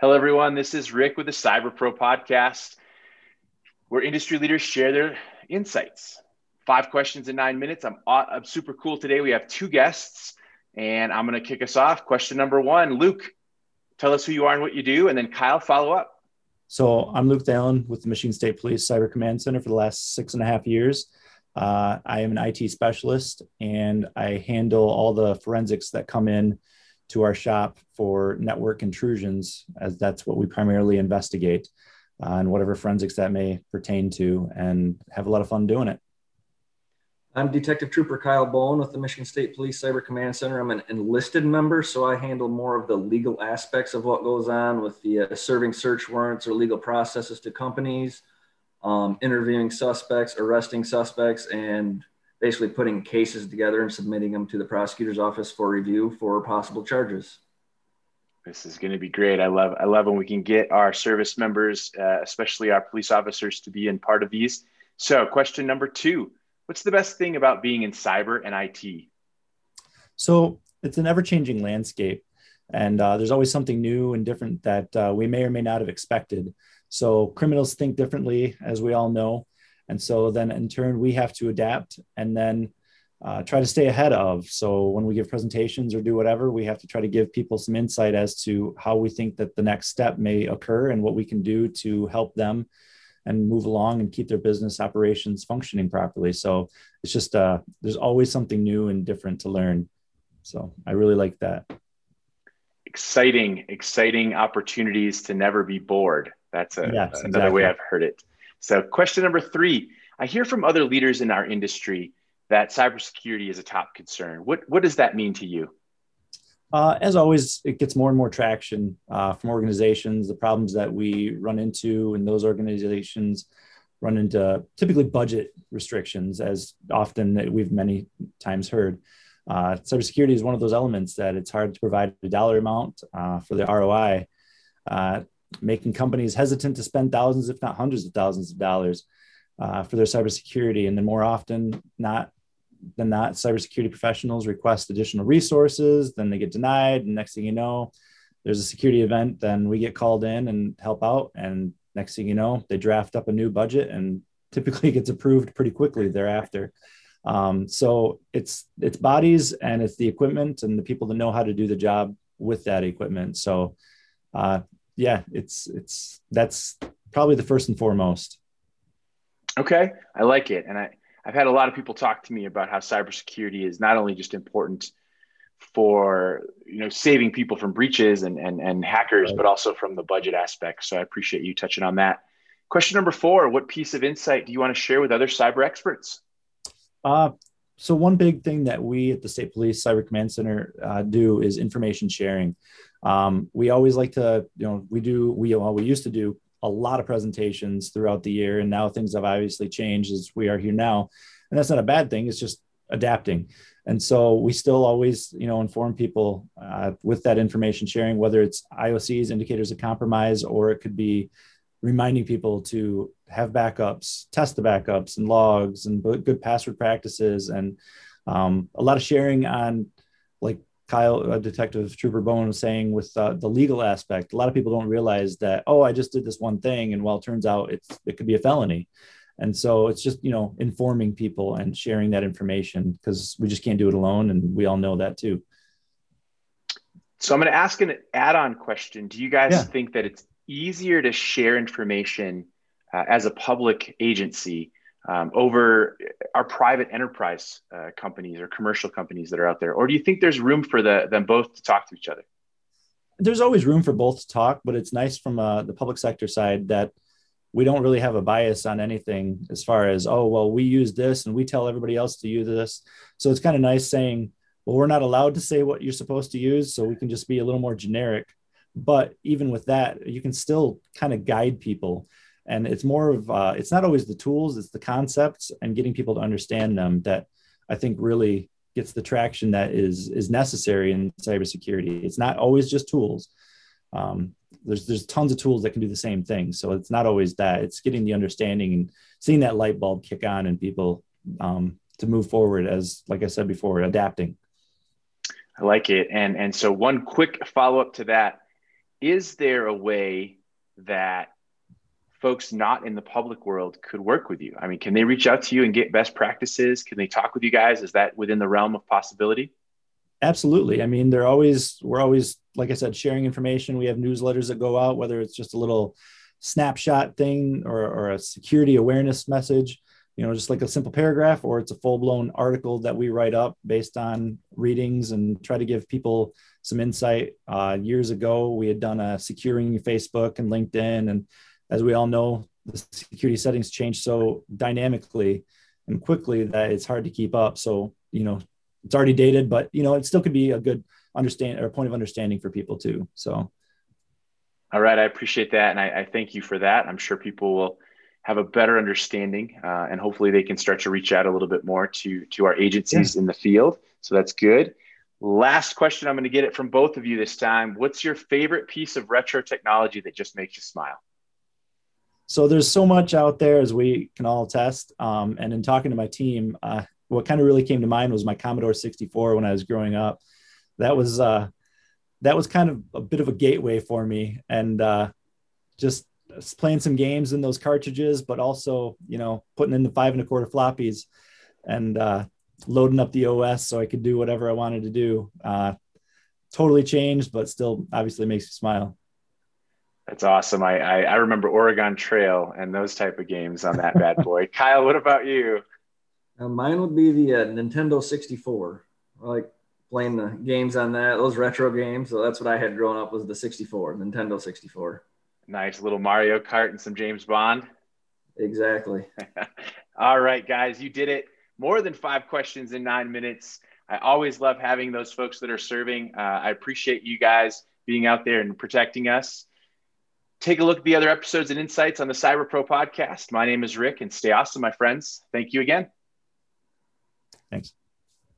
Hello, everyone. This is Rick with the Cyber Pro podcast, where industry leaders share their insights. Five questions in nine minutes. I'm, I'm super cool today. We have two guests, and I'm going to kick us off. Question number one Luke, tell us who you are and what you do, and then Kyle, follow up. So, I'm Luke Thelen with the Michigan State Police Cyber Command Center for the last six and a half years. Uh, I am an IT specialist and I handle all the forensics that come in to our shop for network intrusions, as that's what we primarily investigate, uh, and whatever forensics that may pertain to, and have a lot of fun doing it. I'm Detective Trooper Kyle Bowen with the Michigan State Police Cyber Command Center. I'm an enlisted member, so I handle more of the legal aspects of what goes on with the uh, serving search warrants or legal processes to companies, um, interviewing suspects, arresting suspects, and basically putting cases together and submitting them to the prosecutor's office for review for possible charges. This is going to be great. I love I love when we can get our service members, uh, especially our police officers, to be in part of these. So, question number two: What's the best thing about being in cyber and IT? So it's an ever-changing landscape, and uh, there's always something new and different that uh, we may or may not have expected. So criminals think differently, as we all know. And so then in turn, we have to adapt and then uh, try to stay ahead of. So when we give presentations or do whatever, we have to try to give people some insight as to how we think that the next step may occur and what we can do to help them and move along and keep their business operations functioning properly. So it's just uh, there's always something new and different to learn. So I really like that. Exciting, exciting opportunities to never be bored. That's a, yes, another exactly. way I've heard it. So, question number three I hear from other leaders in our industry that cybersecurity is a top concern. What, what does that mean to you? Uh, as always, it gets more and more traction uh, from organizations. The problems that we run into in those organizations run into typically budget restrictions, as often we've many times heard. Uh, cybersecurity is one of those elements that it's hard to provide a dollar amount uh, for the ROI. Making companies hesitant to spend thousands, if not hundreds of thousands of dollars uh, for their cybersecurity. And then more often not than not, cybersecurity professionals request additional resources, then they get denied. And next thing you know, there's a security event, then we get called in and help out. And next thing you know, they draft up a new budget and typically gets approved pretty quickly thereafter. Um, so it's it's bodies and it's the equipment and the people that know how to do the job with that equipment. So uh, yeah, it's it's that's probably the first and foremost. Okay, I like it, and I I've had a lot of people talk to me about how cybersecurity is not only just important for you know saving people from breaches and and, and hackers, right. but also from the budget aspect. So I appreciate you touching on that. Question number four: What piece of insight do you want to share with other cyber experts? Uh, so one big thing that we at the State Police Cyber Command Center uh, do is information sharing. Um, we always like to, you know, we do, we, well, we used to do a lot of presentations throughout the year, and now things have obviously changed as we are here now. And that's not a bad thing, it's just adapting. And so we still always, you know, inform people uh, with that information sharing, whether it's IOCs, indicators of compromise, or it could be reminding people to have backups, test the backups and logs and good password practices, and um, a lot of sharing on like Kyle, uh, Detective Trooper Bowen was saying with uh, the legal aspect, a lot of people don't realize that, oh, I just did this one thing. And well, it turns out it's, it could be a felony. And so it's just, you know, informing people and sharing that information because we just can't do it alone. And we all know that too. So I'm going to ask an add on question. Do you guys yeah. think that it's easier to share information uh, as a public agency um, over our private enterprise uh, companies or commercial companies that are out there? Or do you think there's room for the, them both to talk to each other? There's always room for both to talk, but it's nice from uh, the public sector side that we don't really have a bias on anything as far as, oh, well, we use this and we tell everybody else to use this. So it's kind of nice saying, well, we're not allowed to say what you're supposed to use. So we can just be a little more generic. But even with that, you can still kind of guide people. And it's more of uh, it's not always the tools it's the concepts and getting people to understand them that i think really gets the traction that is is necessary in cybersecurity. It's not always just tools. Um, there's there's tons of tools that can do the same thing. So it's not always that. It's getting the understanding and seeing that light bulb kick on and people um, to move forward as like i said before adapting. I like it. And and so one quick follow-up to that is there a way that folks not in the public world could work with you? I mean, can they reach out to you and get best practices? Can they talk with you guys? Is that within the realm of possibility? Absolutely. I mean, they're always, we're always, like I said, sharing information. We have newsletters that go out, whether it's just a little snapshot thing or, or a security awareness message, you know, just like a simple paragraph, or it's a full blown article that we write up based on readings and try to give people some insight. Uh, years ago, we had done a securing Facebook and LinkedIn. And as we all know, the security settings change so dynamically and quickly that it's hard to keep up. So, you know, it's already dated, but you know, it still could be a good understand or point of understanding for people too. So, all right, I appreciate that, and I, I thank you for that. I'm sure people will have a better understanding, uh, and hopefully they can start to reach out a little bit more to to our agencies yeah. in the field. So that's good. Last question, I'm going to get it from both of you this time. What's your favorite piece of retro technology that just makes you smile? So there's so much out there, as we can all attest. Um, and in talking to my team, uh, what kind of really came to mind was my Commodore 64 when I was growing up. That was uh, that was kind of a bit of a gateway for me, and uh, just playing some games in those cartridges, but also you know putting in the five and a quarter floppies and uh, loading up the OS so I could do whatever I wanted to do. Uh, totally changed, but still obviously makes you smile. That's awesome. I, I, I remember Oregon Trail and those type of games on that bad boy. Kyle, what about you? Uh, mine would be the uh, Nintendo 64. I like playing the games on that, those retro games. So that's what I had growing up was the 64, Nintendo 64. Nice little Mario Kart and some James Bond. Exactly. All right, guys, you did it. More than five questions in nine minutes. I always love having those folks that are serving. Uh, I appreciate you guys being out there and protecting us. Take a look at the other episodes and insights on the Cyber Pro podcast. My name is Rick, and stay awesome, my friends. Thank you again. Thanks.